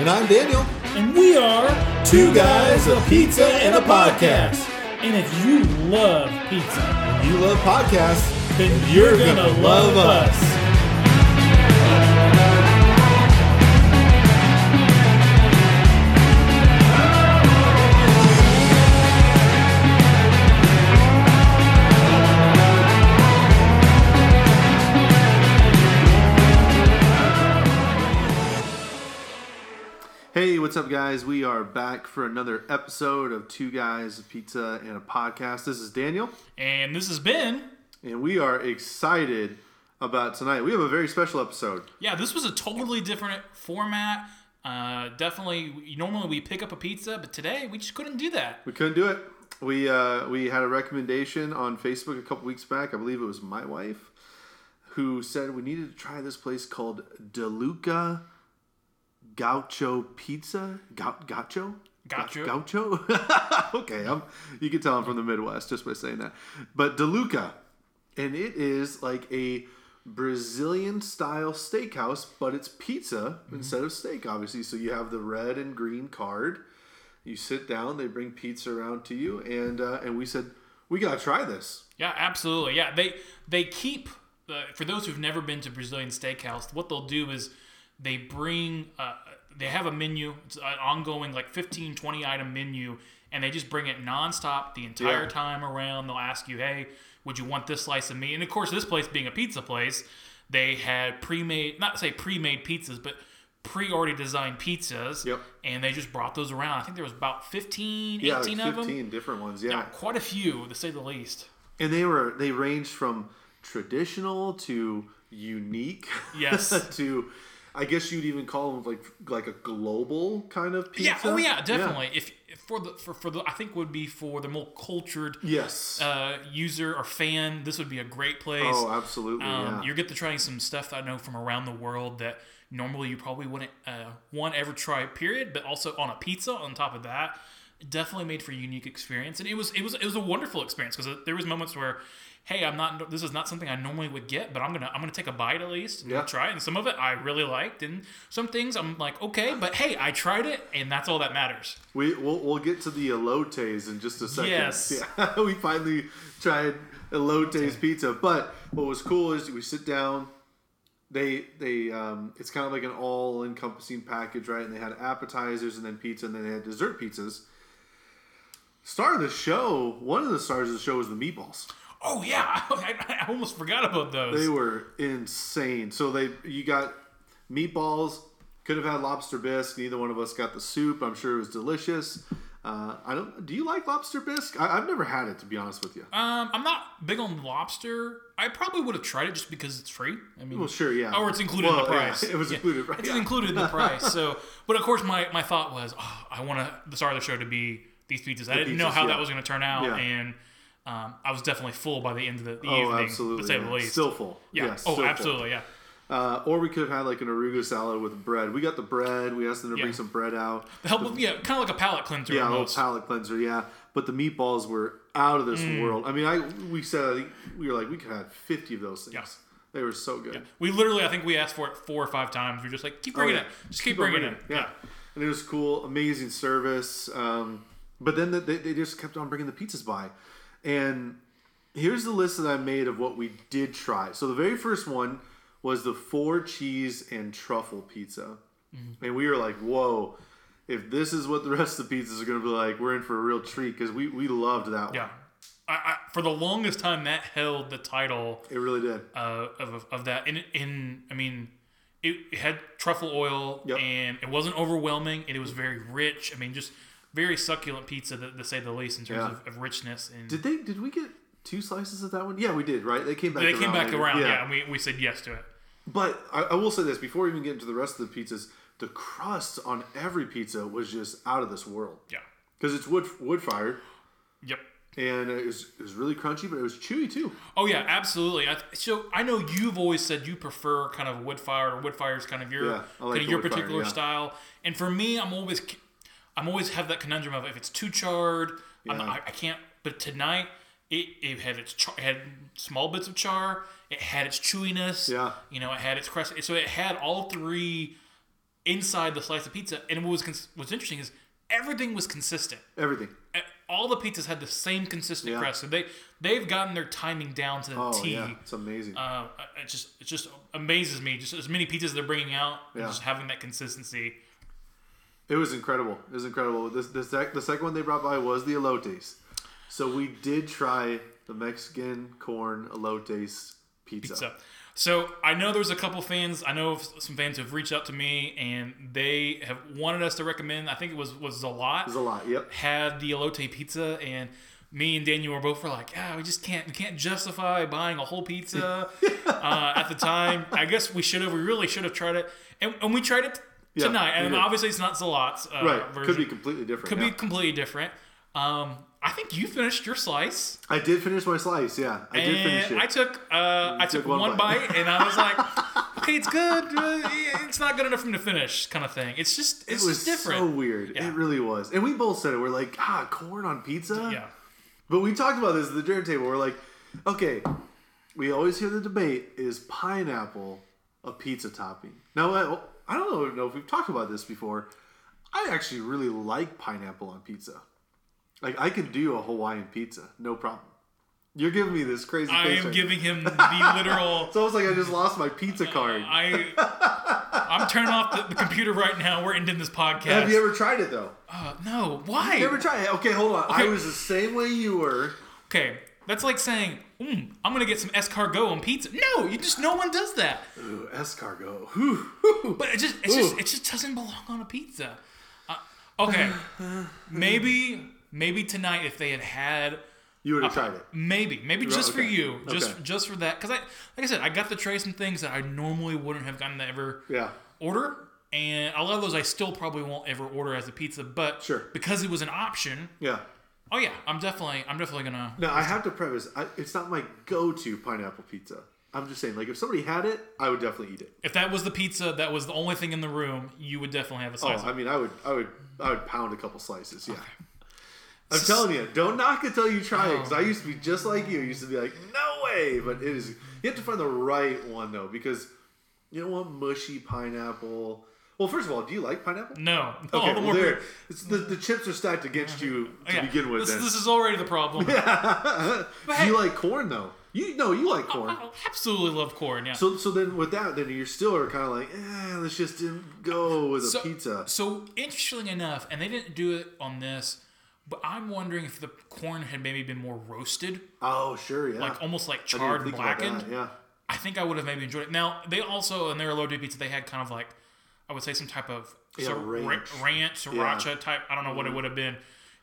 And I'm Daniel. And we are Two Guys, a Pizza, and a Podcast. And if you love pizza, If you love podcasts, then You're you're, gonna gonna, love love us. us. What's up, guys? We are back for another episode of Two Guys, a Pizza, and a Podcast. This is Daniel, And this has been, and we are excited about tonight. We have a very special episode. yeah, this was a totally different format. Uh, definitely, normally we pick up a pizza, but today we just couldn't do that. We couldn't do it. We uh, we had a recommendation on Facebook a couple weeks back. I believe it was my wife who said we needed to try this place called DeLuca Gaucho Pizza. Gau- Gaucho. Gaucho. Gaucho. okay, I'm, you can tell I'm from the Midwest just by saying that. But DeLuca, and it is like a Brazilian style steakhouse, but it's pizza instead of steak, obviously. So you have the red and green card. You sit down, they bring pizza around to you, and uh, and we said we gotta try this. Yeah, absolutely. Yeah, they they keep uh, for those who've never been to Brazilian Steakhouse. What they'll do is they bring uh, they have a menu. It's an ongoing like 15, 20 item menu, and they just bring it nonstop the entire Yeah. time around. They'll ask you, hey, would you want this slice of meat? And of course, this place being a pizza place, they had pre-made not say pre-made pizzas, but pre-already designed pizzas. Yep. And they just brought those around. I think there was about 15, Yeah, 18 like of them. fifteen different ones. Yeah. Yeah, quite a few to say the least. and they were they ranged from traditional to unique. Yes. to I guess you'd even call them like like a global kind of pizza. Yeah. Oh yeah, definitely. If, if for the for, for the I think would be for the more cultured Yes. uh, user or fan, this would be a great place. oh, absolutely. um, yeah. You get to try some stuff that I know from around the world that normally you probably wouldn't uh, one ever try. Period. But also on a pizza. On top of that, definitely made for a unique experience, and it was it was it was a wonderful experience because there was moments where. Hey, I'm not. This is not something I normally would get, but I'm gonna. I'm gonna take a bite at least Yeah. try it. And some of it I really liked, and some things I'm like, okay, but hey, I tried it, and that's all that matters. We we'll, we'll get to the elotes in just a second. Yes. Yeah, we finally tried elotes pizza, but what was cool is we sit down. They they um, it's kind of like an all encompassing package, right? And they had appetizers and then pizza, and then they had dessert pizzas. Star of the show, one of the stars of the show was the meatballs. Oh yeah, I, I almost forgot about those. They were insane. So they you got meatballs. Could have had lobster bisque. Neither one of us got the soup. I'm sure it was delicious. Uh, I don't. Do you like lobster bisque? I, I've never had it to be honest with you. Um, I'm not big on lobster. I probably would have tried it just because it's free. I mean, Well, sure, yeah. or it's included in Well, the yeah, price. it was included, right, It's yeah. included in the price. So, but of course, my, my thought was, oh, I want to the star of the show to be these pizzas. I didn't know how yeah. that was going to turn out, Yeah. and um, I was definitely full by the end of the, the oh, evening, absolutely. to say yeah. the least. Still full. yeah. Yeah, oh, still full. absolutely. Yeah. Uh, or we could have had like an arugula salad with bread. We got the bread. We asked them to Yeah. bring some bread out. The help of yeah, kind of like a palate cleanser. Yeah, a palate cleanser. Yeah, but the meatballs were out of this Mm. world. I mean, I we said I think we were like we could have had fifty of those things. Yeah. They were so good. We literally, I think we asked for it four or five times. We're just like, keep bringing Oh, yeah. it, just keep, on bringing it. Yeah. and it was cool, amazing service. Um, but then the, they, they just kept on bringing the pizzas by, and here's the list that I made of what we did try. So the very first one was the four cheese and truffle pizza, Mm-hmm. and we were like, whoa. If this is what the rest of the pizzas are going to be like, we're in for a real treat because we, we loved that one. Yeah. I, I, for the longest time, that held the title It really did. uh, of, of that. In, in I mean, it, it had truffle oil Yep. and it wasn't overwhelming and it was very rich. I mean, just very succulent pizza, to, to say the least, in terms Yeah. of, of richness. And Did they? Did we get two slices of that one? Yeah, we did. Right? They came back. they came back later. around, yeah, and we, we said yes to it. But I, I will say this before we even get into the rest of the pizzas, the crust on every pizza was just out of this world Yeah. because it's wood wood fired Yep. and it was, it was really crunchy, but it was chewy too. Oh yeah, absolutely. I, so I know you've always said you prefer kind of wood fired or wood fire is kind of your Yeah, like kind of your wood fire, particular yeah. style. And for me, I'm always I'm always have that conundrum of if it's too charred, I'm Yeah. not, I, I can't. But tonight, it, it had its char, it had small bits of char. It had its chewiness. Yeah. You know, it had its crust. So it had all three inside the slice of pizza. And what was cons- what's interesting is everything was consistent. Everything. All the pizzas had the same consistent Yeah. crust. So they they've gotten their timing down to the Oh T. yeah, it's amazing. Uh, it just it just amazes me. Just as many pizzas they're bringing out, and Yeah. just having that consistency. It was incredible. It was incredible. This, the, sec, the second one they brought by was the elotes. So we did try the Mexican corn elotes pizza. So, so I know there's a couple fans. I know some fans have reached out to me and they have wanted us to recommend. I think it was was Zalat lot. Yep. had the elote pizza and. Me and Daniel were both were like, yeah, we just can't we can't justify buying a whole pizza uh, at the time. I guess we should have. We really should have tried it, and, and we tried it Yeah, tonight. And obviously, it's not Zalat's uh, Right. version. Could be completely different. Could yeah. be completely different. Um, I think you finished your slice. I did finish my slice. Yeah, I did finish it. I took uh, I took took one one, bite. bite. and I was like, okay, it's good. Uh, it's not good enough for me to finish, kind of thing. It's just it was just different. so weird. Yeah. It really was. And we both said it. We're like, ah, corn on pizza. Yeah, But we talked about this at the dinner table. We're like, okay, we always hear the debate: is pineapple a pizza topping? Now, I, don't know if we've talked about this before. I actually really like pineapple on pizza. Like, I can do a Hawaiian pizza, no problem. You're giving me this crazy. I am right giving him the literal. It's almost like I just lost my pizza card. I I'm turning off the, the computer right now. We're ending this podcast. Have you ever tried it though? uh, no, why? You ever tried it? Okay, hold on. I was the same way you were. okay, that's like saying, mm, I'm gonna get some escargot on pizza. No, you just no one does that. Ooh, escargot. But it just it just it just doesn't belong on a pizza. Uh, okay, maybe maybe tonight if they had had You would have tried it. maybe maybe just for okay. you just Okay. just for that because I like I said I got to try some things that I normally wouldn't have gotten to ever Yeah. order. And a lot of those I still probably won't ever order as a pizza, but Sure. because it was an option, Yeah. Oh yeah, I'm definitely I'm definitely gonna No, I have to preface, I, it's not my go-to pineapple pizza. I'm just saying, like if somebody had it, I would definitely eat it. if that was the pizza that was the only thing in the room, you would definitely have a slice. Oh. I mean, I would, I would, I would pound a couple slices. Yeah. I'm telling you, don't knock it till you try it. Because I used to be just like you. I used to be like, no way. But it is. You have to find the right one though, because you don't want mushy pineapple. Well, first of all, do you like pineapple? no, Okay, all the well, more there, it's the, the chips are stacked against you to yeah, begin with. This, then. this is already the problem. do you like corn though? You no, you like corn. I absolutely love corn. Yeah. So so then with that, then you still are kind of like, eh, let's just didn't go with a So- pizza. So interesting enough, and they didn't do it on this, but I'm wondering if the corn had maybe been more roasted, Oh sure, yeah. like almost like charred and blackened. that, Yeah. I think I would have maybe enjoyed it. Now they also in their low dip pizza they had kind of like I would say some type of Yeah, ranch. ranch, sriracha type. I don't know what it mm-hmm. would have been.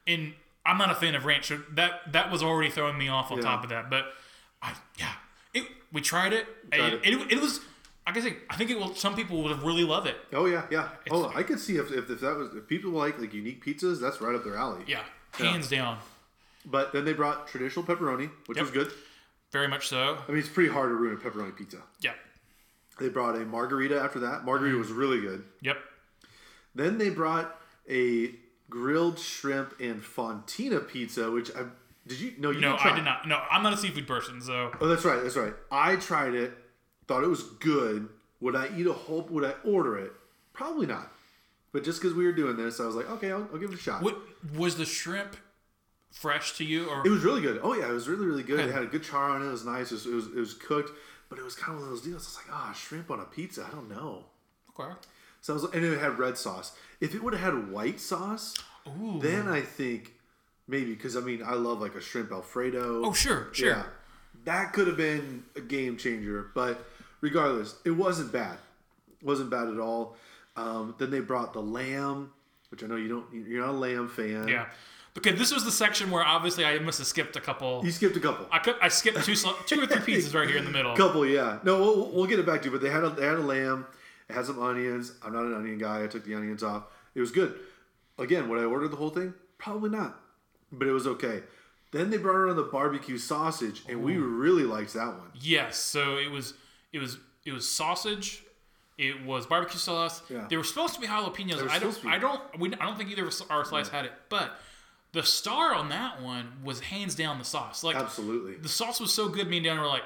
And I'm not a fan of ranch, so that that was already throwing me off on Yeah. top of that. But I yeah, it, we tried it. Tried and it. it. It, was. I guess it, I think it will. Some people would have really love it. Oh yeah, yeah. Oh, I could see if, if, if that was if people like like unique pizzas, that's right up their alley. Yeah, hands down, But then they brought traditional pepperoni, which Yep. was good. very much so. I mean, it's pretty hard to ruin a pepperoni pizza. Yeah. They brought a margherita after that. Margherita mm-hmm. was really good. Yep. Then they brought a grilled shrimp and fontina pizza, which I did you no you No. I did not. No, I'm not a seafood person, so Oh, that's right. That's right. I tried it, thought it was good. Would I eat a whole? Would I order it? Probably not. But just because we were doing this, I was like, okay, I'll, I'll give it a shot. what was the shrimp fresh to you or It was really good. Oh yeah, it was really really good. Okay. It had a good char on it. It was nice. It was it was, it was cooked, but it was kind of one of those deals. I was like, ah, shrimp on a pizza. I don't know. okay? So I was, and it had red sauce. If it would have had white sauce, then I think maybe because I mean I love like a shrimp alfredo. Oh sure, sure. Yeah, that could have been a game changer. But regardless, it wasn't bad. It wasn't bad at all. Um, then they brought the lamb, which I know you don't. You're not a lamb fan. Yeah. Okay, this was the section where obviously I must have skipped a couple. You skipped a couple. I could I skipped two two or three pieces right here in the middle. couple, yeah. No, we'll, we'll get it back to you. But they had a they had a lamb. It had some onions. I'm not an onion guy. I took the onions off. It was good. Again, would I order the whole thing? Probably not. But it was okay. Then they brought around the barbecue sausage, and we really liked that one. Yes, so it was it was it was sausage. It was barbecue sauce. Yeah. There were supposed to be jalapenos. I don't. supposed to be. I don't. We, I don't think either of our slice had it. But the star on that one was hands down the sauce. Like Absolutely. the sauce was so good. Me and Dan were like,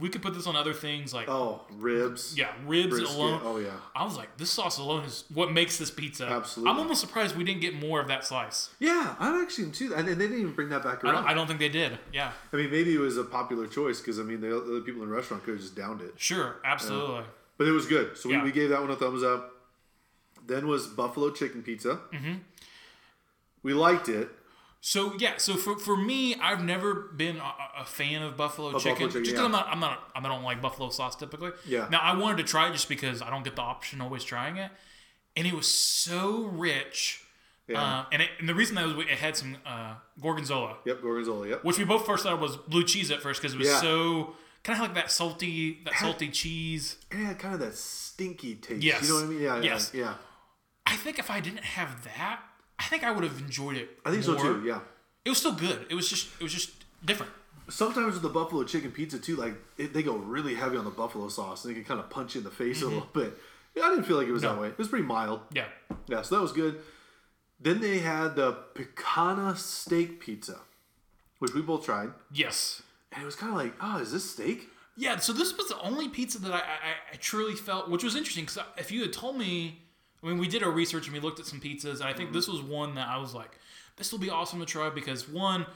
we could put this on other things like Oh, ribs. yeah, ribs brisket. alone. Oh yeah. I was like, this sauce alone is what makes this pizza. Absolutely. I'm almost surprised we didn't get more of that slice. Yeah, I'm actually too. And they didn't even bring that back I around. don't, I don't think they did. Yeah, I mean, maybe it was a popular choice because I mean, the other people in the restaurant could have just downed it. sure, absolutely. But it was good, so we, Yeah. we gave that one a thumbs up. Then was buffalo chicken pizza. Mm-hmm. We liked it. So yeah, so for, for me, I've never been a, a fan of buffalo buffalo chicken. chicken, just 'cause yeah. I'm not, I'm not, I don't like buffalo sauce typically. Yeah. Now I wanted to try it just because I don't get the option always trying it, and it was so rich. Yeah. Uh, and, it, and the reason that was it had some uh, gorgonzola, Yep, gorgonzola. Yep. which we both first thought was blue cheese at first because it was Yeah. so kind of like that salty, that salty cheese. Had kind of that stinky taste. Yes. You know what I mean? Yeah. Yes. Yeah. yeah. I think if I didn't have that, I think I would have enjoyed it. I think so too. Yeah. It was still good. It was just, it was just different. Sometimes with the buffalo chicken pizza too, like it, they go really heavy on the buffalo sauce, and they can kind of punch you in the face a little bit. Yeah, I didn't feel like it was that Mm-hmm. Way. It was pretty mild. Yeah. Yeah, so that was good. Then they had the picanha steak pizza, which we both tried, Yes. and it was kind of like, oh, is this steak? Yeah, so this was the only pizza that I, I, I truly felt, which was interesting because if you had told me, I mean, we did our research and we looked at some pizzas, and I think this was one that I was like, this will be awesome to try because one,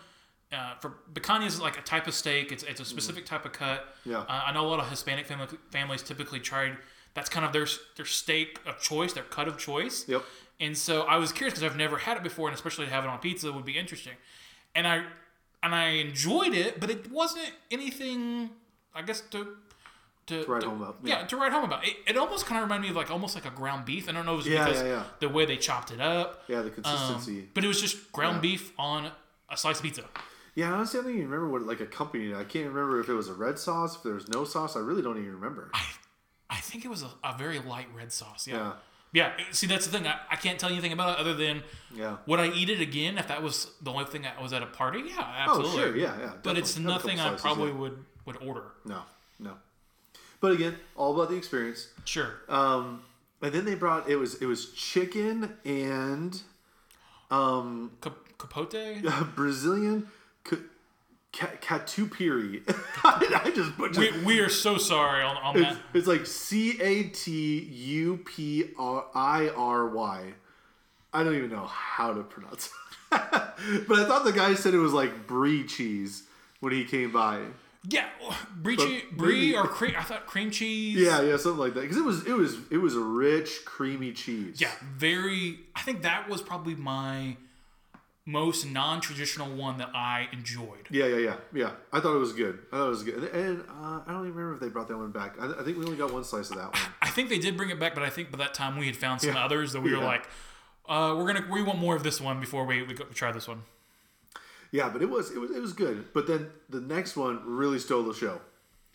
uh, for picanha is like a type of steak. It's it's a specific type of cut. Yeah. Uh, I know a lot of Hispanic family, families typically tried. That's kind of their their steak of choice, their cut of choice. Yep. And so I was curious because I've never had it before, and especially to have it on pizza would be interesting. And I and I enjoyed it, but it wasn't anything. I guess to to, write home about, Yeah. yeah. to write home about. It, it almost kind of reminded me of like almost like a ground beef. I don't know if it was Yeah, because yeah, the way they chopped it up. Yeah, the Um, consistency. but it was just ground beef on a slice of pizza. yeah, honestly, I don't even remember what like accompanied it. I can't remember if it was a red sauce, if there was no sauce. I really don't even remember. I think it was a, a very light red sauce. Yeah. Yeah. See, that's the thing. I, I can't tell you anything about it other than Yeah. would I eat it again if that was the only thing that was at a party? Yeah, Oh, absolutely. sure. Yeah, yeah. But it's. Nothing I probably would would order. No, no. But again, all about the experience. Sure. Um, and then they brought it was it was chicken and um Cap- Capote. Brazilian ca- ca- catupiry. I just butchered. We, we are so sorry on, on It's, that. it's like C A T U P R I R Y. I don't even know how to pronounce it. but I thought the guy said it was like brie cheese when he came by. Yeah, brie, brie or cream. I thought cream cheese. Yeah, yeah, something like that. Because it was it was it was a rich, creamy cheese. Yeah, very. I think that was probably my most non-traditional one that I enjoyed. Yeah, yeah, yeah, yeah. I thought it was good. I thought it was good, and uh, I don't even remember if they brought that one back. I, I think we only got one slice of that one. I think they did bring it back, but I think by that time we had found some Yeah. others that we were like, uh, we're gonna we want more of this one before we we go try this one. Yeah, but it was it was it was good. But then the next one really stole the show,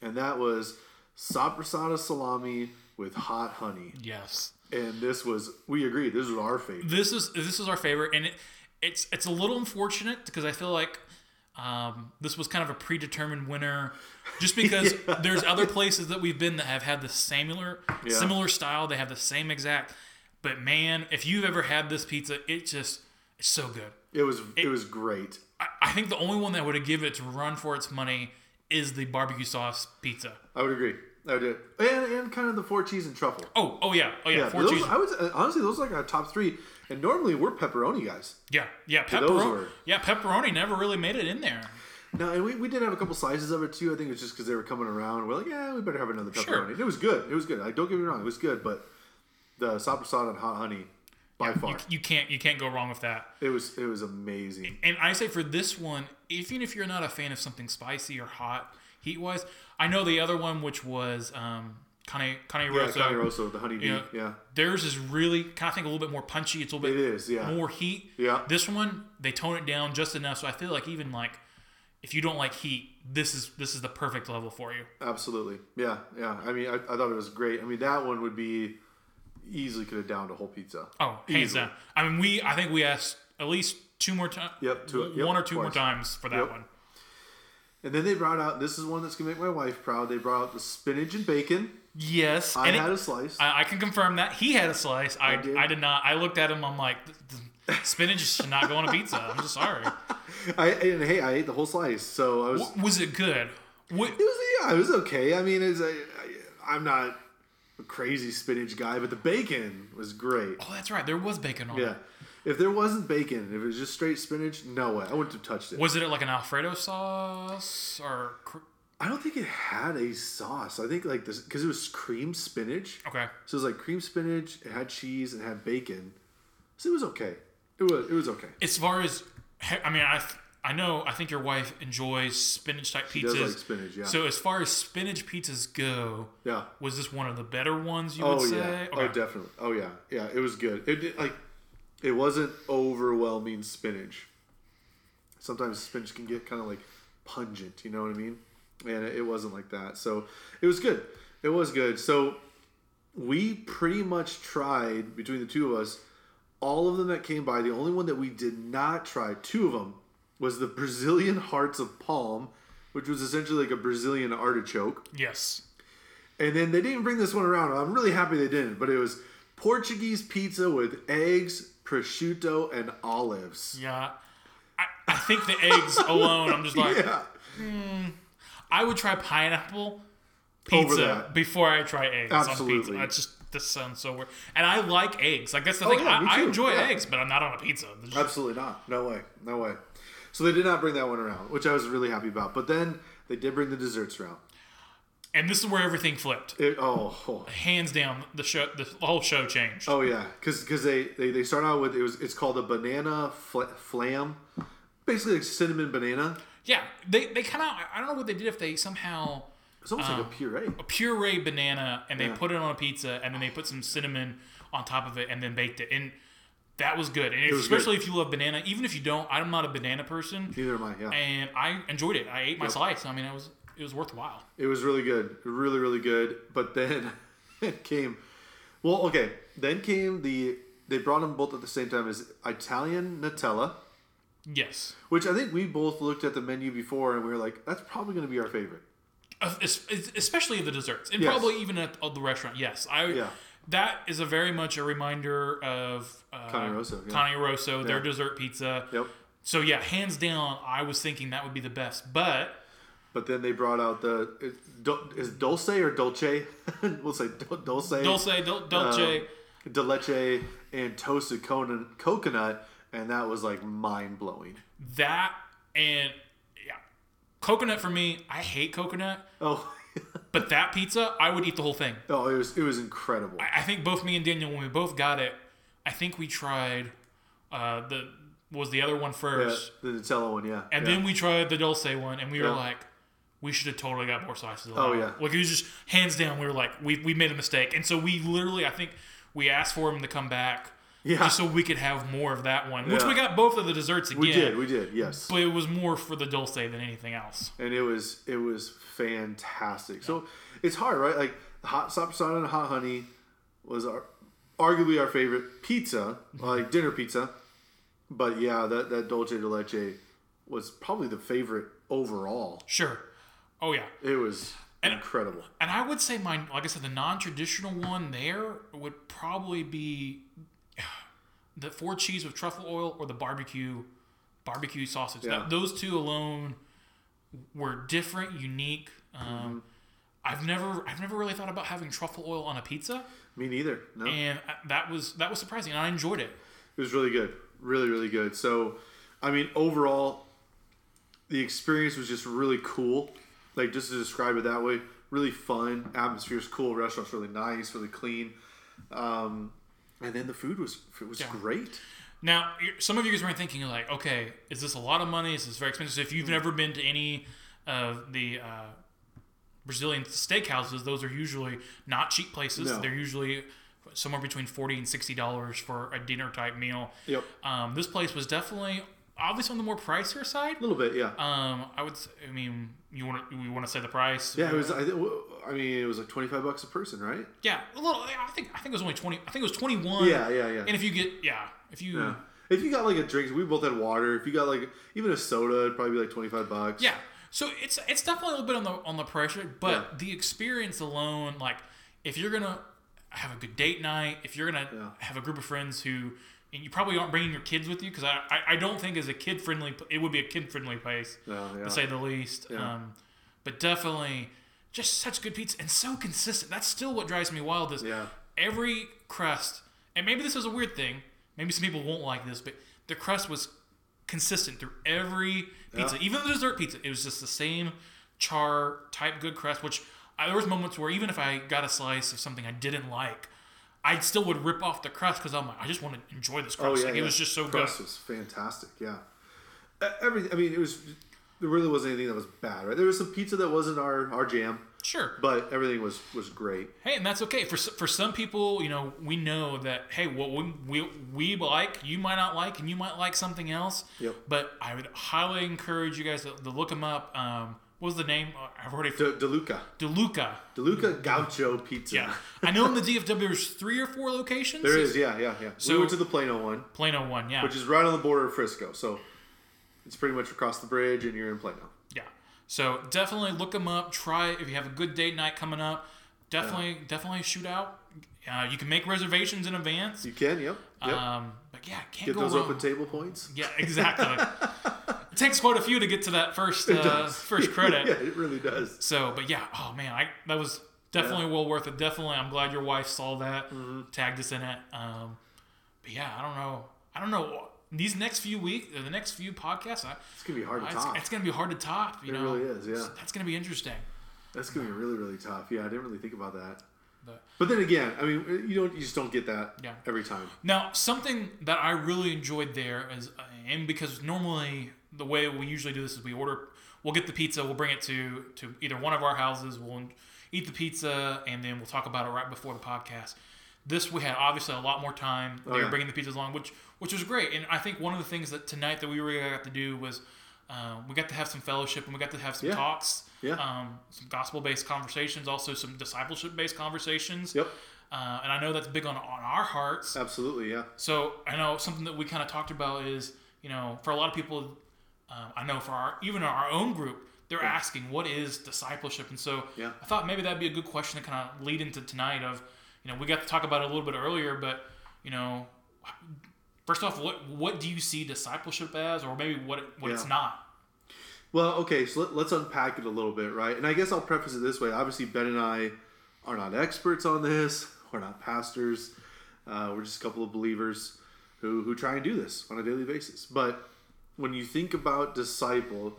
and that was sopressata salami with hot honey. Yes, And this was we agreed this was our favorite. this is this is our favorite, and it, it's it's a little unfortunate because I feel like um, this was kind of a predetermined winner, just because there's other places that we've been that have had the similar Yeah. similar style. They have the same exact. But man, if you've ever had this pizza, it just it's so good. It was it, was great. I, I think the only one that would have given it to run for its money is the barbecue sauce pizza. I would agree. I would do. And and kind of the four cheese and truffle. Oh, oh yeah, oh yeah, Yeah, four those, cheese. I would honestly those are like our top three. And normally we're pepperoni guys. Yeah, yeah, pepperoni. were- Yeah, pepperoni never really made it in there. No, and we, we did have a couple slices of it too. I think it's just because they were coming around. We're like, yeah, we better have another pepperoni. Sure. It was good. It was good. Like, don't get me wrong, it was good. But the sopressata and hot honey, by far, You, you can't you can't go wrong with that. it was it was amazing. And I say for this one, even if you're not a fan of something spicy or hot heat wise, I know the other one which was um Cane Cane Yeah, Rosso. Rosso, the honey Yeah. bee. Yeah, Theirs is really kind of think a little bit more punchy. It's a little bit it is, Yeah, more heat. Yeah. This one they tone it down just enough, so I feel like even like if you don't like heat, this is this is the perfect level for you. absolutely. Yeah, yeah. I mean, I, I thought it was great. I mean, that one would be easily could have downed a whole pizza. Oh, hands Easily. down. I mean, we I think we asked at least two more times. Yep, two- yep, one or two more times for that Yep. one. And then they brought out this is one that's gonna make my wife proud. They brought out the spinach and bacon. Yes, I and it- had a slice. I, I can confirm that he had a slice. I, I did. did. not. I looked at him. I'm like, "Th- th- Spinach should not go on a pizza. I'm just sorry. I and hey, I ate the whole slice, so I was. W- Was it good? What, It was yeah, it was okay. I mean, it's I, I, I'm not crazy spinach guy, but the bacon was great. oh, that's right. There was bacon on Yeah, it. if there wasn't bacon, if it was just straight spinach, no way, I wouldn't have touched it. Was it like an Alfredo sauce or? Cr- I don't think it had a sauce. I think like this because it was cream spinach. okay. So it was like cream spinach. It had cheese and it had bacon. So it was okay. It was it was okay. As far as, I mean, I I know I think your wife enjoys spinach type pizzas. does like spinach, yeah. So as far as spinach pizzas go, Yeah. was this one of the better ones you oh, would Oh say? yeah. Oh definitely. Oh yeah. Yeah. It was good. It like it wasn't overwhelming spinach. Sometimes spinach can get kind of like pungent. You know what I mean? And it wasn't like that. So it was good. It was good. So we pretty much tried between the two of us all of them that came by. The only one that we did not try, two of them, was the Brazilian Hearts of Palm, which was essentially like a Brazilian artichoke. Yes. And then they didn't bring this one around. I'm really happy they didn't, but it was Portuguese pizza with eggs, prosciutto, and olives. Yeah. I, I think the eggs alone, I'm just like, Yeah. Hmm, I would try pineapple pizza before I try eggs on Absolutely. pizza. That's just this sounds so weird. And I like eggs. Like that's the Oh, thing. yeah, I, I enjoy Yeah. eggs, but I'm not on a pizza. Just- Absolutely not. No way. No way. So they did not bring that one around, which I was really happy about. But then they did bring the desserts around. and this is where everything flipped. It, oh, oh, Hands down, the show, the whole show changed. oh yeah, because they, they they start out with it was it's called a banana fl- flam, basically like cinnamon banana. Yeah, they they kind of I don't know what they did if they somehow It's almost like a um, puree. a puree banana and they Yeah. put it on a pizza and then they put some cinnamon on top of it and then baked it and that was good. And was good. especially if you love banana, even if you don't, I'm not a banana person, Neither am I. Yeah. and I enjoyed it. I ate my slice. I mean, it was it was worthwhile. It was really good, really, really good. But then it came. Well, okay. Then came the. They brought them both at the same time as Italian Nutella, Yes, which I think we both looked at the menu before and we were like, that's probably going to be our favorite. Es- es- especially the desserts, and Yes. probably even at the restaurant. Yes, I. Yeah. That is a very much a reminder of uh, Cane Rosso, yeah. Cane Rosso, their Yeah. dessert pizza. Yep. So yeah, hands down, I was thinking that would be the best. But But then they brought out the is, dul- dulce or dolce? we'll say dul- dulce. Dulce, Dul- Dolce, um, de leche and toasted coconut, coconut, and that was like mind blowing. that and yeah, coconut for me. I hate coconut, Oh, but that pizza, I would eat the whole thing. oh, it was it was incredible. I, I think both me and Daniel, when we both got it, I think we tried uh, the was the other one first. Yeah, the Nutella one, yeah. and yeah. then we tried the Dulce one, and we were like. We should have totally got more slices. Of Oh, yeah. like it was just hands down. We were like, we, we made a mistake, and so we literally, I think, we asked for him to come back, Yeah. just so we could have more of that one. Which Yeah. we got both of the desserts again. we did, we did, yes. but it was more for the dulce than anything else. and it was it was fantastic. So it's hard, right? Like hot sopressata and hot honey was our, arguably our favorite pizza, like dinner pizza. But yeah, that that dulce de leche was probably the favorite overall. Sure. Oh yeah. It was And- incredible. And I would say my like I said, the non-traditional one there would probably be the four cheese with truffle oil or the barbecue barbecue sausage. Yeah. That- those two alone were different, unique. Um, Mm-hmm. I've never, I've never really thought about having truffle oil on a pizza, Me neither. No, and that was that was surprising. And I enjoyed it. it was really good, really really good. So, I mean, overall, the experience was just really cool. Like just to describe it that way, really fun. Atmosphere's cool. Restaurant's really nice, really clean. Um, and then the food was it was Yeah. great. Now, some of you guys might thinking like, okay, is this a lot of money? Is this very expensive? If you've never been to any of the uh, Brazilian steakhouses, those are usually not cheap places. No. They're usually somewhere between forty and sixty dollars for a dinner type meal. Yep. Um, this place was definitely obviously on the more pricier side. A little bit, yeah. Um, I would. I mean, you want to we want to say the price? yeah, it was. I, I mean, it was like twenty five bucks a person, right? Yeah, a little. I think I think it was only twenty. I think it was twenty one. Yeah, yeah, yeah. And if you get yeah, if you Yeah. If you got like a drink, we both had water. If you got like even a soda, it'd probably be like twenty five bucks. Yeah. So it's it's definitely a little bit on the on the pressure, but Yeah. the experience alone, like if you're gonna have a good date night, if you're gonna Yeah. have a group of friends who and you probably aren't bringing your kids with you because I, I I don't think as a kid friendly it would be a kid friendly place No, yeah. to say the least. Yeah. Um, but definitely just such good pizza and so consistent. That's still what drives me wild. Is Yeah. every crust, and maybe this is a weird thing. Maybe some people won't like this, but the crust was consistent through every pizza, even the dessert pizza. It was just the same char type good crust. Which I, there was moments where even if I got a slice of something I didn't like, I still would rip off the crust because I'm like, I just want to enjoy this Oh crust. yeah, like, yeah. It was just so good. The crust good. was fantastic. Yeah, every I mean, it was there really wasn't anything that was bad. Right, there was some pizza that wasn't our our jam, Sure. but everything was was great. Hey, and that's okay. For for some people, you know, we know that hey, what we we, we like, you might not like, and you might like something else. Yep. But I would highly encourage you guys to, to look them up. Um, what was the name? Uh, I've already De, DeLuca, DeLuca. DeLuca Gaucho Pizza. Yeah, I know in the DFW there's three or four locations. There is, yeah, yeah, yeah. So- we went to the Plano one, Plano one, yeah, which is right on the border of Frisco, so it's pretty much across the bridge, and you're in Plano. yeah. So definitely look them up. Try if you have a good date night coming up. Definitely, definitely shoot out. Uh, you can make reservations in advance. You can, yep, yep. Um, but yeah, can't Get go those wrong. OpenTable points. Yeah, exactly. it takes quite a few to get to that first uh, first credit. yeah, it really does. So, but yeah, oh man, I that was definitely well worth it. Definitely, I'm glad your wife saw that, Mm-hmm. tagged us in it. Um, but yeah, I don't know, I don't know. These next few weeks, the next few podcasts, I, It's gonna be hard to it's, top. it's gonna be hard to top. You It know, really is, yeah. That's gonna be interesting. That's gonna be really, really tough. Yeah, I didn't really think about that. But But then again, I mean, you don't, you just don't get that Yeah. every time. Now, something that I really enjoyed there is, and because normally the way we usually do this is we order, we'll get the pizza, we'll bring it to to either one of our houses, we'll eat the pizza, and then we'll talk about it right before the podcast. This we had obviously a lot more time. They were Oh, yeah. bringing the pizzas along, which which was great. And I think one of the things that tonight that we really got to do was uh, we got to have some fellowship and we got to have some Yeah. talks, Yeah. um, some gospel based conversations, also some discipleship based conversations. Yep, Uh, and I know that's big on on our hearts. absolutely, yeah. So I know something that we kind of talked about is, you know, for a lot of people, um, I know for our even our own group, they're asking what is discipleship, and so Yeah. I thought maybe that'd be a good question to kind of lead into tonight. Of, you know, we got to talk about it a little bit earlier, but you know, first off, what what do you see discipleship as, or maybe what what it's not? Well, okay, so let, let's unpack it a little bit, right? And I guess I'll preface it this way. Obviously, Ben and I are not experts on this. We're not pastors. Uh, we're just a couple of believers who, who try and do this on a daily basis. But when you think about disciple,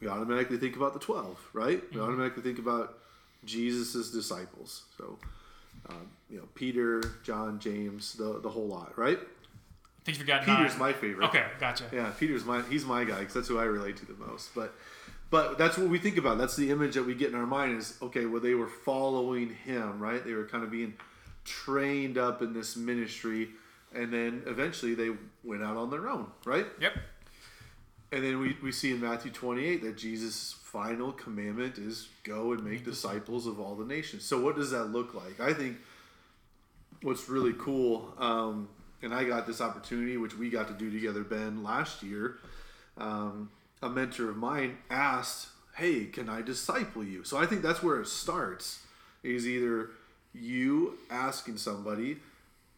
we automatically think about the 12, right? We automatically think about Jesus' disciples. So, um, you know, Peter, John, James, the, the whole lot, right? I think you forgot. Peter's nine. my favorite. Okay, gotcha. Yeah, Peter's my he's my guy because that's who I relate to the most. But but that's what we think about. That's the image that we get in our mind is okay. Well, they were following him, right? They were kind of being trained up in this ministry, and then eventually they went out on their own, right? Yep. And then we, we see in Matthew 28 that Jesus' final commandment is go and make disciples of all the nations. So, what does that look like? I think what's really cool, um, and I got this opportunity, which we got to do together, Ben, last year. Um, a mentor of mine asked, Hey, can I disciple you? So, I think that's where it starts is either you asking somebody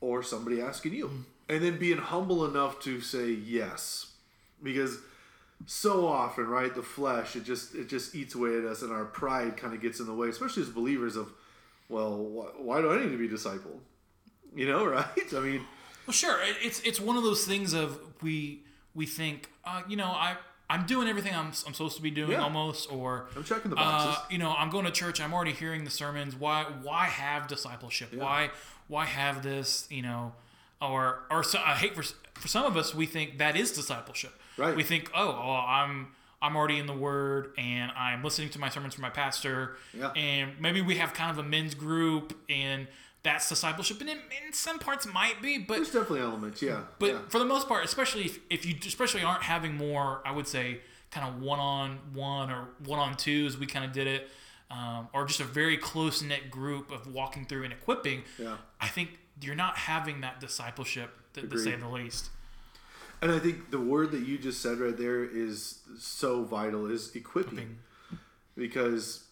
or somebody asking you. And then being humble enough to say yes. Because so often, right, the flesh it just it just eats away at us, and our pride kind of gets in the way, especially as believers. Of, well, wh- why do I need to be discipled? You know, right? I mean, Well, sure. It's it's one of those things of we we think, uh, you know, I I'm doing everything I'm I'm supposed to be doing Yeah. almost, or I'm checking the boxes. uh, you know, I'm going to church. I'm already hearing the sermons. Why why have discipleship? Why why have this? You know, or or so, I hate for for some of us we think that is discipleship. Right. We think, oh, well, I'm I'm already in the Word and I'm listening to my sermons from my pastor. Yeah. And maybe we have kind of a men's group and that's discipleship, and in, in some parts might be, but There's definitely elements, yeah. but yeah. for the most part, especially if, if you especially aren't having more, I would say, kind of one on one or one on twos, we kind of did it, um, or just a very close knit group of walking through and equipping. Yeah. I think you're not having that discipleship, to, to say the least. And I think the word that you just said right there is so vital is equipping, because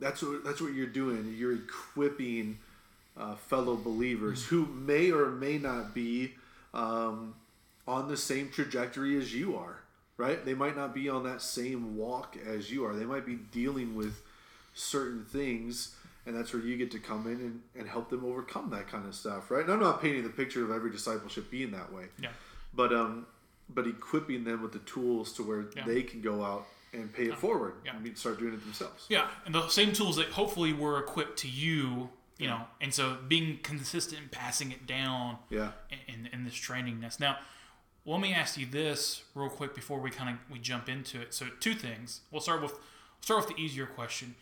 that's what that's what you're doing. You're equipping uh, fellow believers who may or may not be um, on the same trajectory as you are, right? They might not be on that same walk as you are. They might be dealing with certain things, and that's where you get to come in and, and help them overcome that kind of stuff, right? And I'm not painting the picture of every discipleship being that way, Yeah. But um, but equipping them with the tools to where Yeah. they can go out and pay it forward Yeah. and start doing it themselves. Yeah, and the same tools that hopefully were equipped to you, you know, and so being consistent and passing it down Yeah. in, in this training nest. Now, let me ask you this real quick before we kind of we jump into it. So, two things. We'll start with start with the easier question.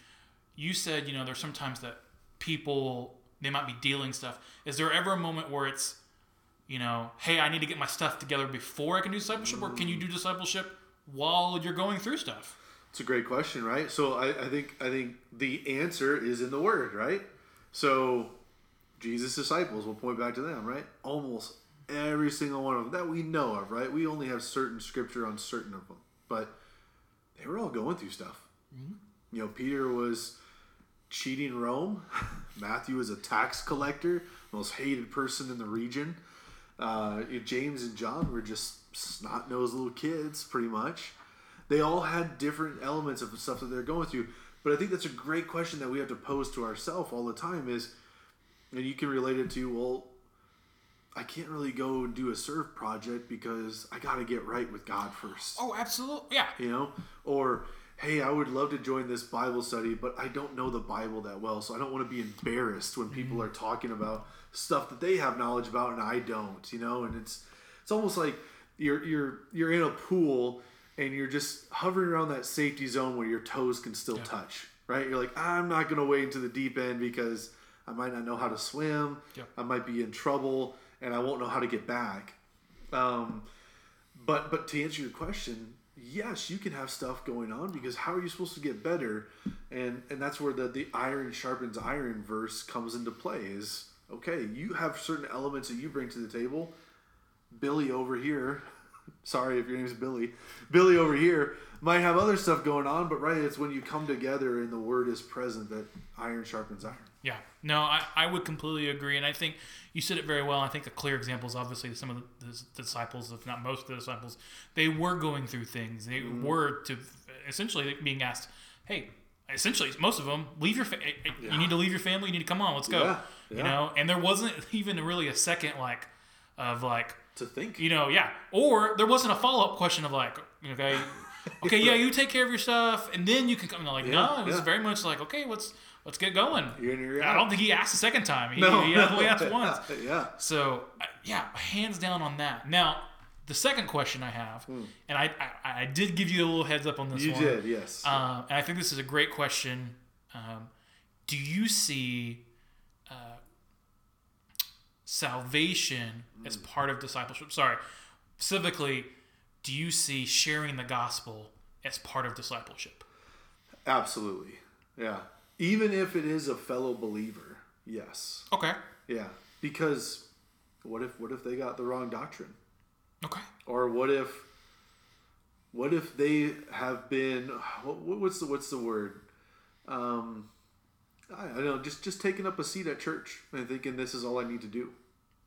You said you know there's sometimes that people they might be dealing stuff. Is there ever a moment where it's you know, hey, I need to get my stuff together before I can do discipleship, or can you do discipleship while you're going through stuff? It's a great question, right? So I, I think I think the answer is in the word, right? So Jesus' disciples, we'll point back to them, right? Almost every single one of them that we know of, right? We only have certain scripture on certain of them, but they were all going through stuff. Mm-hmm. You know, Peter was cheating Rome. Matthew was a tax collector, most hated person in the region. Uh, James and John were just snot nosed little kids, pretty much. They all had different elements of stuff that they're going through. But I think that's a great question that we have to pose to ourselves all the time is, and you can relate it to, well, I can't really go and do a serve project because I got to get right with God first Oh, absolutely, yeah. you know or hey i would love to join this bible study but i don't know the bible that well so i don't want to be embarrassed when people are talking about stuff that they have knowledge about and i don't you know? And it's it's almost like you're you're you're in a pool and you're just hovering around that safety zone where your toes can still touch right? You're like i'm not going to wade into the deep end because i might not know how to swim. Yeah. i might be in trouble and i won't know how to get back. Um, but but to answer your question, yes, you can have stuff going on because how are you supposed to get better? And and that's where the the iron sharpens iron verse comes into play. Is okay, you have certain elements that you bring to the table. Billy over here, sorry if your name is Billy, Billy over here might have other stuff going on, but right, it's when you come together and the word is present that iron sharpens iron. Yeah, no, I, I would completely agree, and I think you said it very well. I think a clear example is obviously some of the, the disciples, if not most of the disciples, they were going through things. They were to essentially being asked, "Hey, essentially, most of them leave your fa- eh, eh, you need to leave your family. You need to come on, let's go." Yeah, You know, and there wasn't even really a second like of like To think, you know, yeah. Or there wasn't a follow up question of like, okay, okay, yeah, you take care of your stuff, and then you can come. Like, no, it was yeah. very much like, okay, let's let's get going. You're I don't think he asked a second time. He, no, he only asked once. yeah. So yeah, hands down on that. Now, the second question I have, and I, I I did give you a little heads up on this You one. did, yes. Um, and I think this is a great question. Um, do you see uh, salvation as part of discipleship? Sorry, specifically, do you see sharing the gospel as part of discipleship? Absolutely. Yeah. Even if it is a fellow believer, yes. Okay. Yeah. Because what if what if they got the wrong doctrine? Okay. Or what if what if they have been what, what- what's the what's the word? Um I, I don't know, just just taking up a seat at church and thinking this is all I need to do.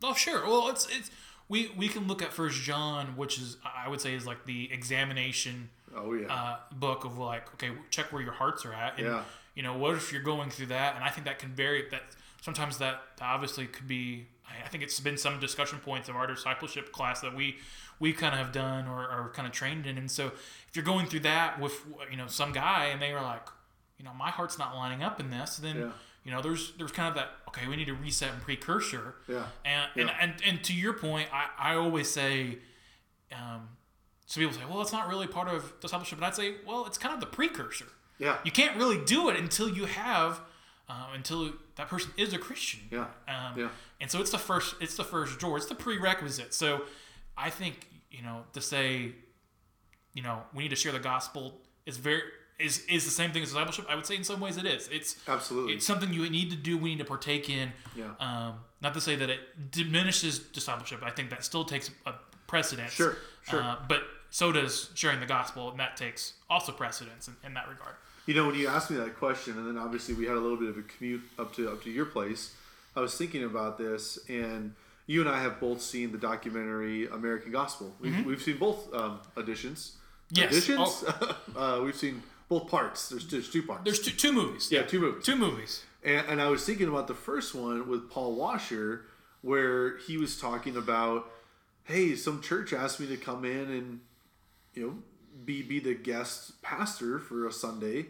Oh, sure. Well, it's it's we we can look at First John, which is I would say is like the examination Oh yeah. uh, book of like, okay, check where your hearts are at, and Yeah. You know, what if you're going through that? And I think that can vary. That sometimes that obviously could be. I think it's been some discussion points of our discipleship class that we we kind of have done or are kind of trained in. And so if you're going through that with you know some guy and they are like, you know, my heart's not lining up in this, then Yeah. you know, there's there's kind of that. Okay, we need to reset and precursor. Yeah. And and, Yeah. and and to your point, I I always say. Um, so people say, well, it's not really part of discipleship, and I'd say, well, it's kind of the precursor. Yeah. You can't really do it until you have, uh, until that person is a Christian. Yeah. Um, Yeah. And so it's the first, it's the first door. It's the prerequisite. So I think you know to say, you know, we need to share the gospel is very is is the same thing as discipleship. I would say in some ways it is. It's Absolutely. it's something you need to do. We need to partake in. Yeah. Um, not to say that it diminishes discipleship. I think that still takes a precedence. Sure, sure. Uh, but so does sharing the gospel, and that takes also precedence in, in that regard. You know, when you asked me that question, and then obviously we had a little bit of a commute up to up to your place, I was thinking about this, and you and I have both seen the documentary American Gospel. We've, we've seen both um, editions. Mm-hmm. Yes. Editions? uh, we've seen both parts. There's, there's two parts. There's two, two movies. yeah, two movies. Two movies. And, and I was thinking about the first one with Paul Washer, where he was talking about, hey, some church asked me to come in and, you know, be be the guest pastor for a Sunday.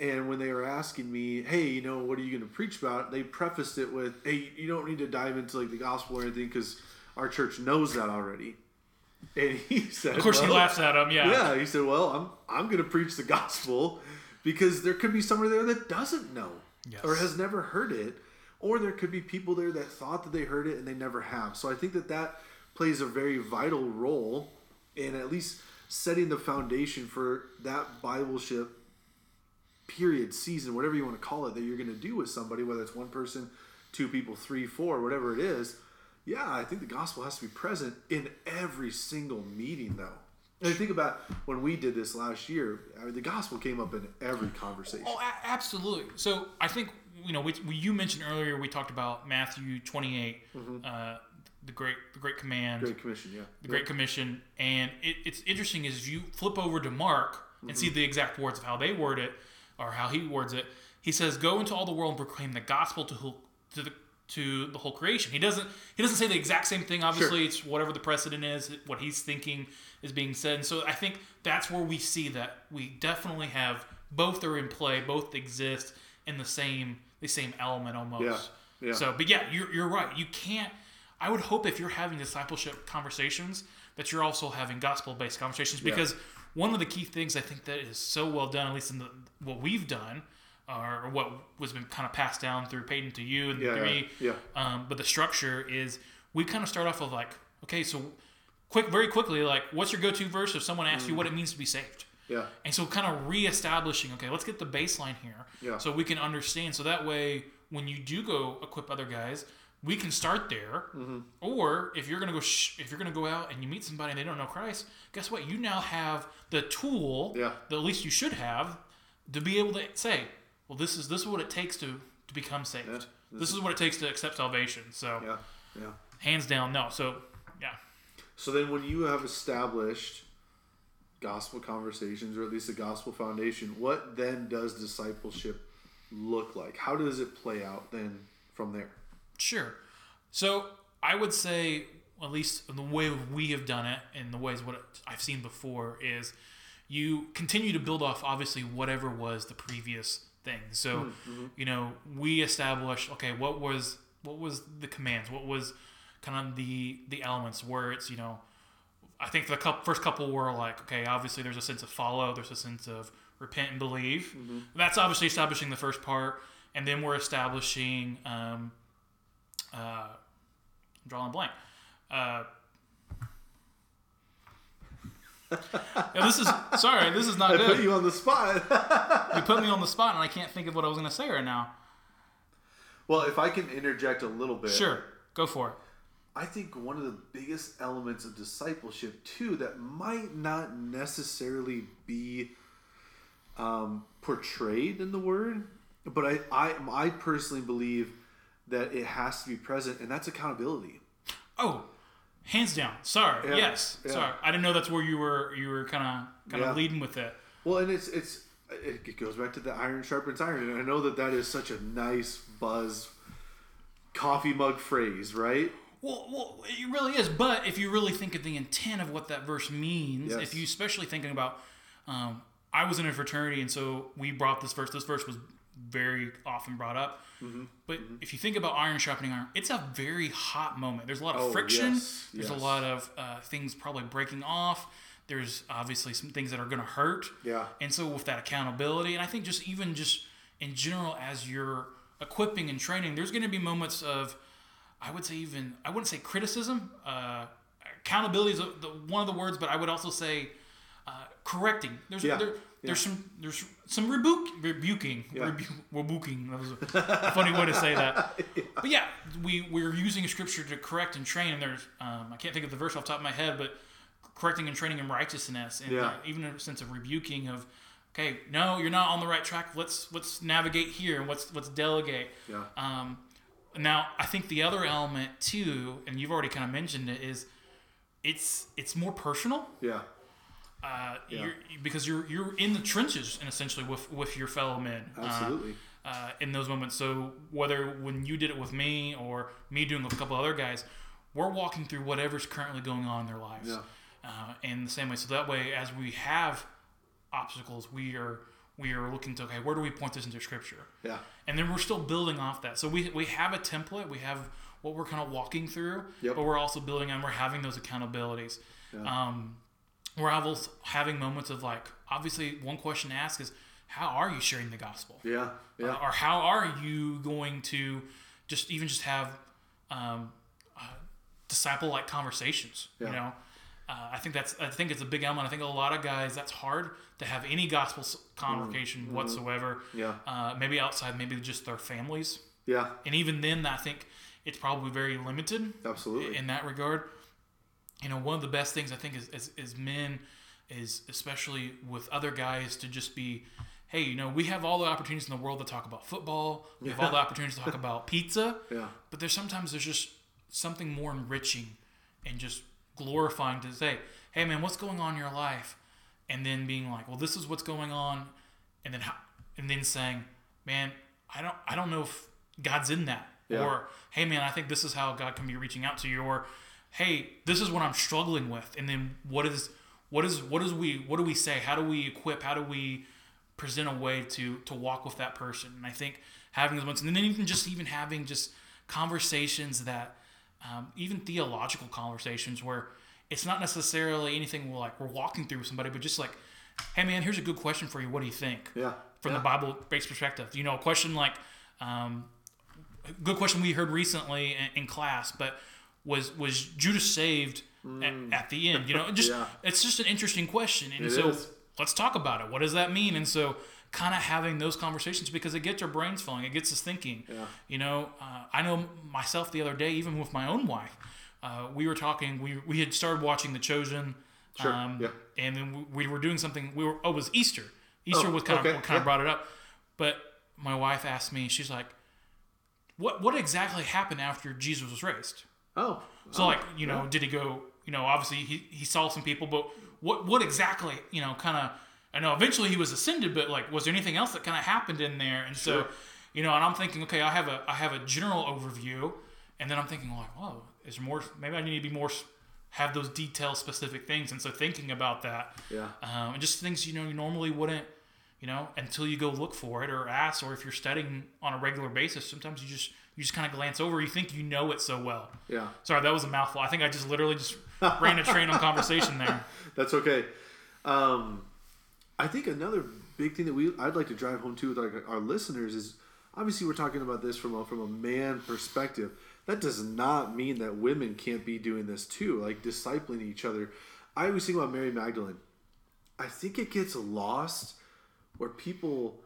And when they were asking me, hey, you know, what are you going to preach about? They prefaced it with, hey, you don't need to dive into like the gospel or anything because our church knows that already. And he said, Of course, he well, laughs at him. Yeah. yeah, he said, "Well, I'm I'm going to preach the gospel because there could be somebody there that doesn't know Yes. or has never heard it, or there could be people there that thought that they heard it and they never have. So I think that that plays a very vital role in at least setting the foundation for that Bibleship period, season, whatever you want to call it, that you're going to do with somebody, whether it's one person, two people, three, four, whatever it is. Yeah, I think the gospel has to be present in every single meeting, though. And I think about when we did this last year, I mean, the gospel came up in every conversation. Oh, a- absolutely. So I think you know, we, we, you mentioned earlier we talked about Matthew 28, uh, the great the great command, Mm-hmm. Great Commission, yeah. the Great Commission, and it, it's interesting is you flip over to Mark and see the exact words of how they word it or how he words it. He says, "Go into all the world and proclaim the gospel to whole, to the to the whole creation." He doesn't he doesn't say the exact same thing. Obviously, it's whatever the precedent is, what he's thinking is being said. And so I think that's where we see that we definitely have both are in play, both exist in the same the same element almost. Yeah, yeah. So, but yeah, you're you're right. You can't. I would hope if you're having discipleship conversations that you're also having gospel based conversations because one of the key things I think that is so well done, at least in the, what we've done, or what was been kind of passed down through Peyton to you and Yeah, me. yeah. Um, but the structure is we kind of start off with like, okay, so quick, very quickly, like, what's your go-to verse if someone asks you what it means to be saved? Yeah. And so, kind of reestablishing, okay, let's get the baseline here, Yeah. so we can understand. So that way, when you do go equip other guys, we can start there. Mm-hmm. Or if you're gonna go, sh- if you're gonna go out and you meet somebody and they don't know Christ, guess what? You now have the tool Yeah. that at least you should have to be able to say, well, this is this is what it takes to to become saved. Yeah. This is what it takes to accept salvation. So Yeah. Yeah. hands down, no. So yeah, So then, when you have established gospel conversations, or at least a gospel foundation, what then does discipleship look like? How does it play out then from there? Sure. So I would say, at least in the way we have done it, and the ways what I've seen before is, you continue to build off obviously whatever was the previous thing. So, you know, we established okay, what was what was the commands? What was kind of the the elements where it's you know, I think the couple, first couple were like okay, obviously there's a sense of follow, there's a sense of repent and believe. That's obviously establishing the first part, and then we're establishing. Um, uh, drawing a blank. Uh, yeah, this is sorry. This is not I put good. you on the spot. You put me on the spot, and I can't think of what I was going to say right now. well, if I can interject a little bit. Sure, go for it. I think one of the biggest elements of discipleship too that might not necessarily be um, portrayed in the word, but I, I I personally believe that it has to be present, and that's accountability. Oh, hands down. Sorry. Yeah, yes. yeah. Sorry. I didn't know that's where you were. You were kind of kind of Yeah. leading with it. Well, and it's it's it goes back to the iron sharpens iron, and I know that that is such a nice buzz coffee mug phrase, right? Well, well, it really is. But if you really think of the intent of what that verse means, Yes. if you especially thinking about, um, I was in a fraternity, and so we brought this verse. This verse was very often brought up. Mm-hmm. But if you think about iron sharpening iron, it's a very hot moment. There's a lot of Oh, friction. yes, There's yes. a lot of uh, things probably breaking off. There's obviously some things that are going to hurt. Yeah. And so with that accountability, and I think just even just in general as you're equipping and training, there's going to be moments of, I would say even I wouldn't say criticism. Uh, accountability is the, one of the words, but I would also say uh, correcting. There's Yeah. there, there's some there's some rebuke rebuking Yeah. rebu- rebuking. That was a funny way to say that. But yeah, we we're using scripture to correct and train. And there's um, I can't think of the verse off the top of my head, but correcting and training in righteousness, and Yeah. uh, even a sense of rebuking of, okay, no, you're not on the right track. Let's let's navigate here and let's let's delegate. Yeah. Um, Now, I think the other element too, and you've already kind of mentioned it, is it's it's more personal. Yeah. Uh, Yeah. you're, because you're you're in the trenches and essentially with with your fellow men. Uh, Absolutely. uh, in those moments. So whether when you did it with me or me doing it with a couple other guys, we're walking through whatever's currently going on in their lives. Yeah. Uh, in the same way, so that way, as we have obstacles, we are we are looking to okay, where do we point this into Scripture? Yeah. and then we're still building off that. So we we have a template, we have what we're kind of walking through, Yep. but we're also building and we're having those accountabilities. Yeah. Um, we're also having moments of like, obviously, one question to ask is, how are you sharing the gospel? Yeah. Yeah. Or how are you going to just even just have um, uh, disciple like conversations? Yeah. You know, uh, I think that's I think it's a big element. I think a lot of guys that's hard to have any gospel conversation whatsoever. Mm-hmm. Yeah. Uh, maybe outside, maybe just their families, Yeah. and even then, I think it's probably very limited Absolutely. in that regard. You know, one of the best things I think is, is, is men is especially with other guys to just be, hey, you know, we have all the opportunities in the world to talk about football. We have all the opportunities to talk about pizza. Yeah. But there's sometimes there's just something more enriching and just glorifying to say, hey man, what's going on in your life? And then being like, well, this is what's going on, and then how, and then saying, man, I don't I don't know if God's in that, Yeah. or hey man, I think this is how God can be reaching out to you, or hey, this is what I'm struggling with, and then what is what is what is we what do we say? How do we equip? How do we present a way to to walk with that person? And I think having those moments, and then even just even having just conversations that um, even theological conversations where it's not necessarily anything we're like we're walking through with somebody, but just like, hey man, here's a good question for you. What do you think? Yeah. From yeah. the Bible based perspective, you know, a question like, um, good question we heard recently in, in class, but was was Judas saved at, at the end? You know, just Mm. Yeah. it's just an interesting question, and It so is. let's talk about it. What does that mean? And so kind of having those conversations because it gets our brains flowing, it gets us thinking. Yeah. You know, uh, I know myself the other day, even with my own wife, uh, we were talking. We we had started watching The Chosen. Sure, Um, yeah. And then we, we were doing something. We were. Oh, it was Easter. Easter Oh, was kind okay, of kind yeah. of brought it up. But my wife asked me. She's like, "What what exactly happened after Jesus was raised?" Oh. So oh, like, you know, yeah. did he go? You know, obviously he, he saw some people, but what what exactly? You know, kind of. I know eventually he was ascended, but like, was there anything else that kind of happened in there? And so, you know, and I'm thinking, okay, I have a I have a general overview, and then I'm thinking like, whoa, is there more? Maybe I need to be more have those detail specific things. And so thinking about that, Yeah. um, and just things you know you normally wouldn't, you know, until you go look for it or ask, or if you're studying on a regular basis, sometimes you just you just kind of glance over. You think you know it so well. Yeah. Sorry, that was a mouthful. I think I just literally just ran a train on conversation there. That's okay. Um, I think another big thing that we I'd like to drive home too with our, our listeners is obviously we're talking about this from a, from a man perspective. That does not mean that women can't be doing this too, like discipling each other. I always think about Mary Magdalene. I think it gets lost where people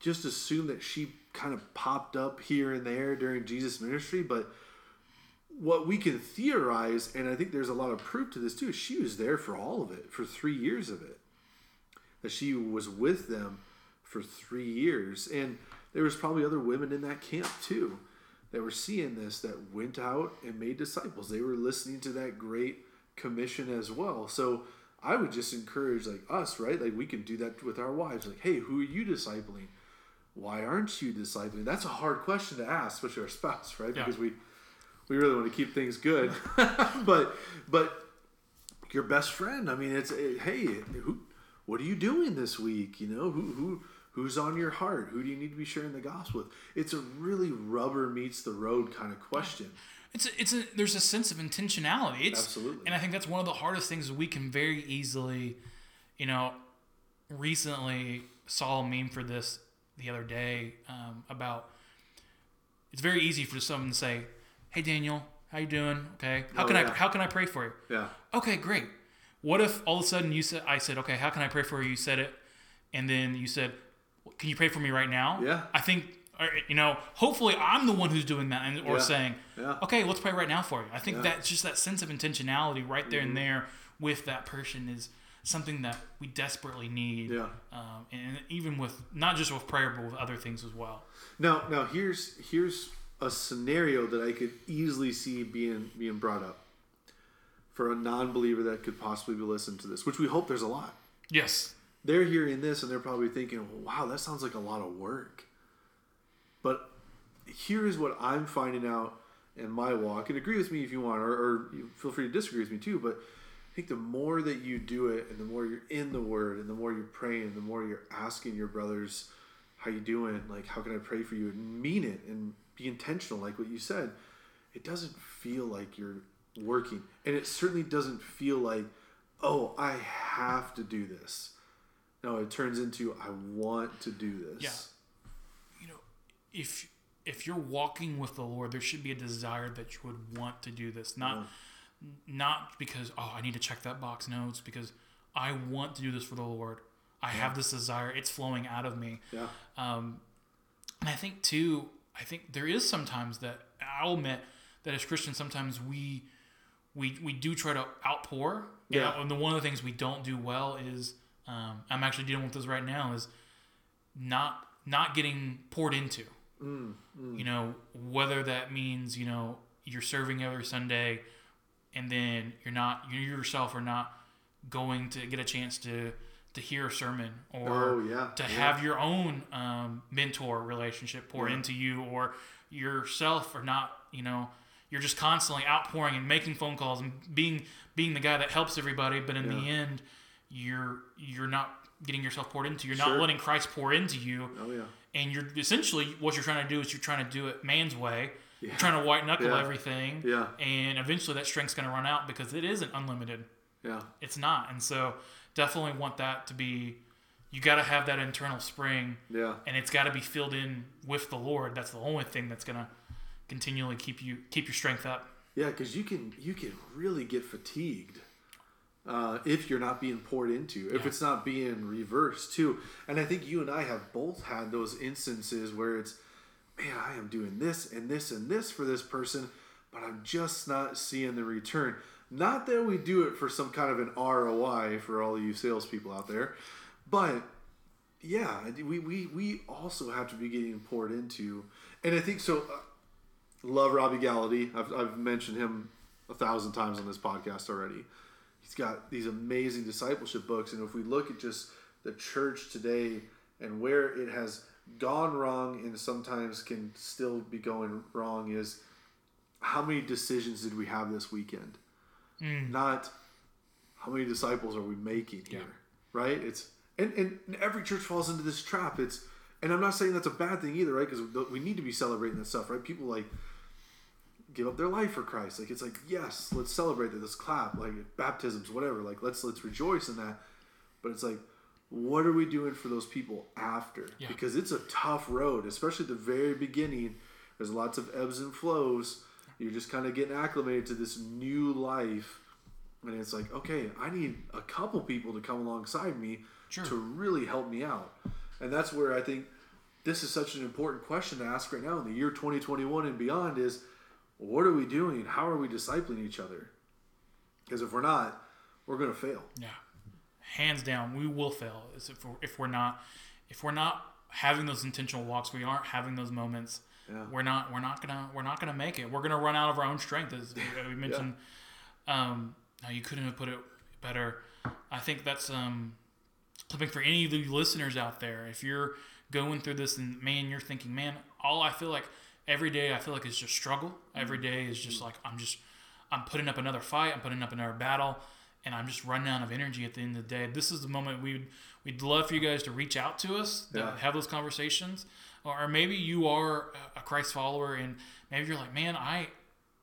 just assume that she kind of popped up here and there during Jesus' ministry, but what we can theorize, and I think there's a lot of proof to this too, she was there for all of it, for three years of it. That she was with them for three years. And there was probably other women in that camp too that were seeing this that went out and made disciples. They were listening to that great commission as well. So I would just encourage like us, right? Like we can do that with our wives. Like, hey, who are you discipling? Why aren't you discipling? That's a hard question to ask, especially our spouse, right? Yeah. Because we we really want to keep things good. but but your best friend, I mean, it's it, hey, who what are you doing this week? You know, who who who's on your heart? Who do you need to be sharing the gospel with? It's a really rubber meets the road kind of question. It's a, it's a there's a sense of intentionality. It's Absolutely. and I think that's one of the hardest things we can very easily, you know, recently saw a meme for this the other day um, about. It's very easy for someone to say, "Hey Daniel, how you doing? Okay, how Oh, can I how can I pray for you?" Yeah. Okay, great. What if all of a sudden you said, I said, okay, how can I pray for you? You said it, and then you said, can you pray for me right now? Yeah. I think, or, you know, hopefully I'm the one who's doing that, and, or Yeah. saying, Yeah. okay, let's pray right now for you. I think Yeah. that's just that sense of intentionality right there Mm-hmm. and there with that person is something that we desperately need. Yeah. Um, and even with not just with prayer, but with other things as well. Now, now here's here's a scenario that I could easily see being being brought up for a non-believer that could possibly be listening to this, which we hope there's a lot. Yes. They're hearing this and they're probably thinking, "Wow, that sounds like a lot of work." But here is what I'm finding out in my walk, and agree with me if you want, or, or feel free to disagree with me too. But think the more that you do it, and the more you're in the Word, and the more you're praying, the more you're asking your brothers, "How you doing? Like, how can I pray for you?" and mean it and be intentional, like what you said. It doesn't feel like you're working, and it certainly doesn't feel like, "Oh, I have to do this." No, it turns into, "I want to do this." Yeah. You know, if if you're walking with the Lord, there should be a desire that you would want to do this. Not not because oh I need to check that box. No, it's because I want to do this for the Lord. I have this desire. It's flowing out of me. Yeah. Um, and I think too, I think there is sometimes that I'll admit that as Christians, sometimes we we we do try to outpour. Yeah. And, and the one of the things we don't do well is um, I'm actually dealing with this right now is not not getting poured into. You know, whether that means you know you're serving every Sunday, and then you're not you yourself are not going to get a chance to to hear a sermon or Oh, yeah, to yeah. have your own um, mentor relationship pour Yeah. into you or yourself or not you know you're just constantly outpouring and making phone calls and being being the guy that helps everybody but in the end you're you're not getting yourself poured into you're Sure. not letting christ pour into you Oh yeah. and you're essentially what you're trying to do is you're trying to do it man's way Yeah. trying to white knuckle Yeah. everything Yeah. and eventually that strength's going to run out because it isn't unlimited Yeah. it's not and so definitely want that to be you got to have that internal spring Yeah. and it's got to be filled in with the lord that's the only thing that's going to continually keep you keep your strength up Yeah, because you can you can really get fatigued uh, if you're not being poured into, if Yeah. it's not being reversed too. And I think you and I have both had those instances where it's, man, I am doing this and this and this for this person, but I'm just not seeing the return. Not that we do it for some kind of an ROI for all you salespeople out there, but yeah, we, we, we also have to be getting poured into. And I think so. Uh, love Robby Gallaty. I've, I've mentioned him a thousand times on this podcast already. He's got these amazing discipleship books, and if we look at just the church today and where it has gone wrong and sometimes can still be going wrong, is how many decisions did we have this weekend? Mm. Not how many disciples are we making here, Yeah. right? It's and, and every church falls into this trap. It's and I'm not saying that's a bad thing either, right? Because we need to be celebrating that stuff, right? People like give up their life for Christ. Like it's like yes, let's celebrate that. Let's clap. Like baptisms, whatever. Like let's let's rejoice in that. But it's like, what are we doing for those people after? Yeah. Because it's a tough road, especially at the very beginning. There's lots of ebbs and flows. You're just kind of getting acclimated to this new life. And it's like, okay, I need a couple people to come alongside me Sure. to really help me out. And that's where I think this is such an important question to ask right now in the year 2021 and beyond is what are we doing? How are we discipling each other? Because if we're not, we're going to fail. yeah hands down we will fail is if we're, if we're not if we're not having those intentional walks we aren't having those moments Yeah. we're not we're not gonna we're not gonna make it. We're gonna run out of our own strength as we, we mentioned. Um no, you couldn't have put it better. I think that's um something for any of you listeners out there. If you're going through this and man you're thinking man all i feel like every day i feel like it's just struggle. Every day is just like i'm just i'm putting up another fight. I'm putting up another battle and i'm just running out of energy at the end of the day this is the moment we'd we'd love for you guys to reach out to us to have those conversations or, or maybe you are a- christ follower and maybe you're like man i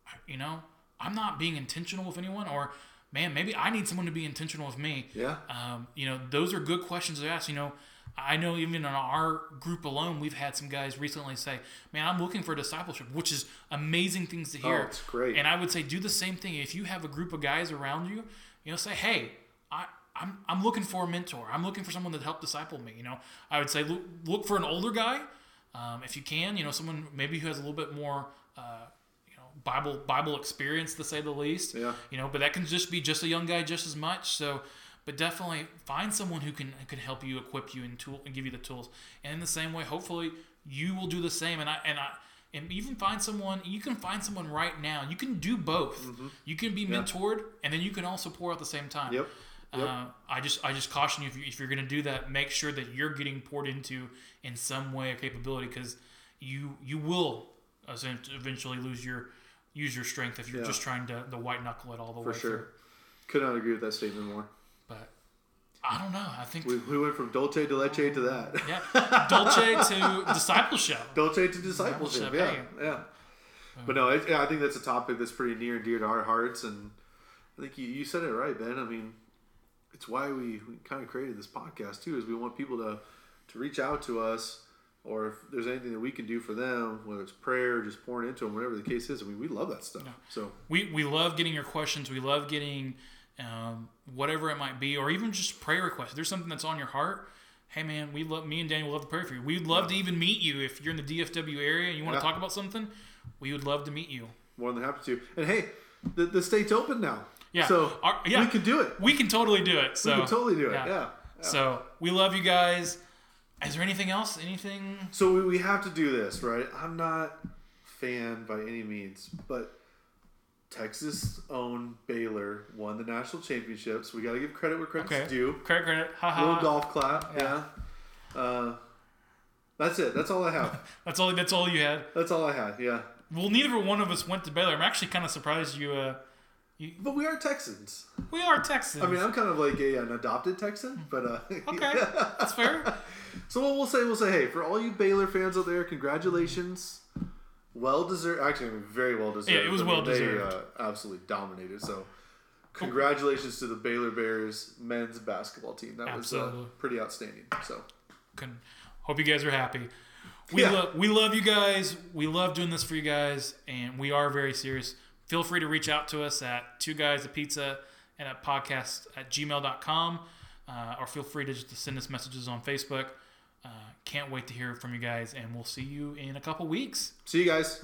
I- you know i'm not being intentional with anyone or man maybe i need someone to be intentional with me Yeah. um, you know, those are good questions to ask. You know, I know even in our group alone, we've had some guys recently say, "Man, I'm looking for discipleship," which is amazing things to hear. Oh, it's great. And I would say do the same thing. If you have a group of guys around you, you know, say, "Hey, I." I'm, I'm looking for a mentor. I'm looking for someone to help disciple me. You know, I would say look, look for an older guy, um, if you can. You know, someone maybe who has a little bit more, uh, you know, Bible Bible experience to say the least Yeah. you know but that can just be just a young guy just as much so but definitely find someone who can who can help you equip you and tool and give you the tools and in the same way hopefully you will do the same and i and i and even find someone. You can find someone right now. You can do both. You can be mentored, and then you can also pour at the same time. Yep. Yep. Uh, I just I just caution you if, you if you're going to do that, make sure that you're getting poured into in some way or capability because you you will eventually lose your use your strength if you're Yeah. just trying to the white knuckle it all the For way sure. through. Could not agree with that statement more. I don't know. I think We, we went from Dolce de Leche to that. yeah, Dolce to discipleship. Dolce to discipleship. Discipleship, Yeah, hey. yeah. But no, it, yeah, I think that's a topic that's pretty near and dear to our hearts, and I think you, you said it right, Ben. I mean, it's why we, we kind of created this podcast too, is we want people to to reach out to us, or if there's anything that we can do for them, whether it's prayer, or just pouring into them, whatever the case is. I mean, we love that stuff. So We we love getting your questions. We love getting um, whatever it might be, or even just prayer requests. If there's something that's on your heart. Hey man, we love me and Daniel love to pray for you. We'd love to even meet you if you're in the DFW area and you want Yeah. to talk about something. We would love to meet you. more than happy to. And hey, the, the state's open now. Yeah. So Our- yeah. we can do it. We can totally do it. So we can totally do it. yeah. Yeah. yeah. So we love you guys. Is there anything else? Anything? So we, we have to do this, right? I'm not fan by any means, but Texas owned Baylor won the national championships. We got to give credit where credit's Okay. due. Credit, credit. Little golf clap, yeah. Yeah. Uh, that's it. That's all I have. That's all. That's all you had. That's all I had. Yeah. Well, neither one of us went to Baylor. I'm actually kind of surprised you. Uh, But we are Texans. we are Texans. I mean, I'm kind of like a, an adopted Texan, but uh, okay, that's fair. So what we'll say, we'll say, hey, for all you Baylor fans out there, congratulations. Well deserved. Actually, I mean, very well deserved. Yeah, it was I mean, well-deserved. They uh, absolutely dominated. So, congratulations to the Baylor Bears men's basketball team. That was uh, Absolutely. pretty outstanding. So, Can, hope you guys are happy. We Yeah. love we love you guys. We love doing this for you guys, and we are very serious. Feel free to reach out to us at two guys a pizza and at podcast at gmail.com uh, or feel free to just send us messages on Facebook. Can't wait to hear from you guys, and we'll see you in a couple weeks. see you guys.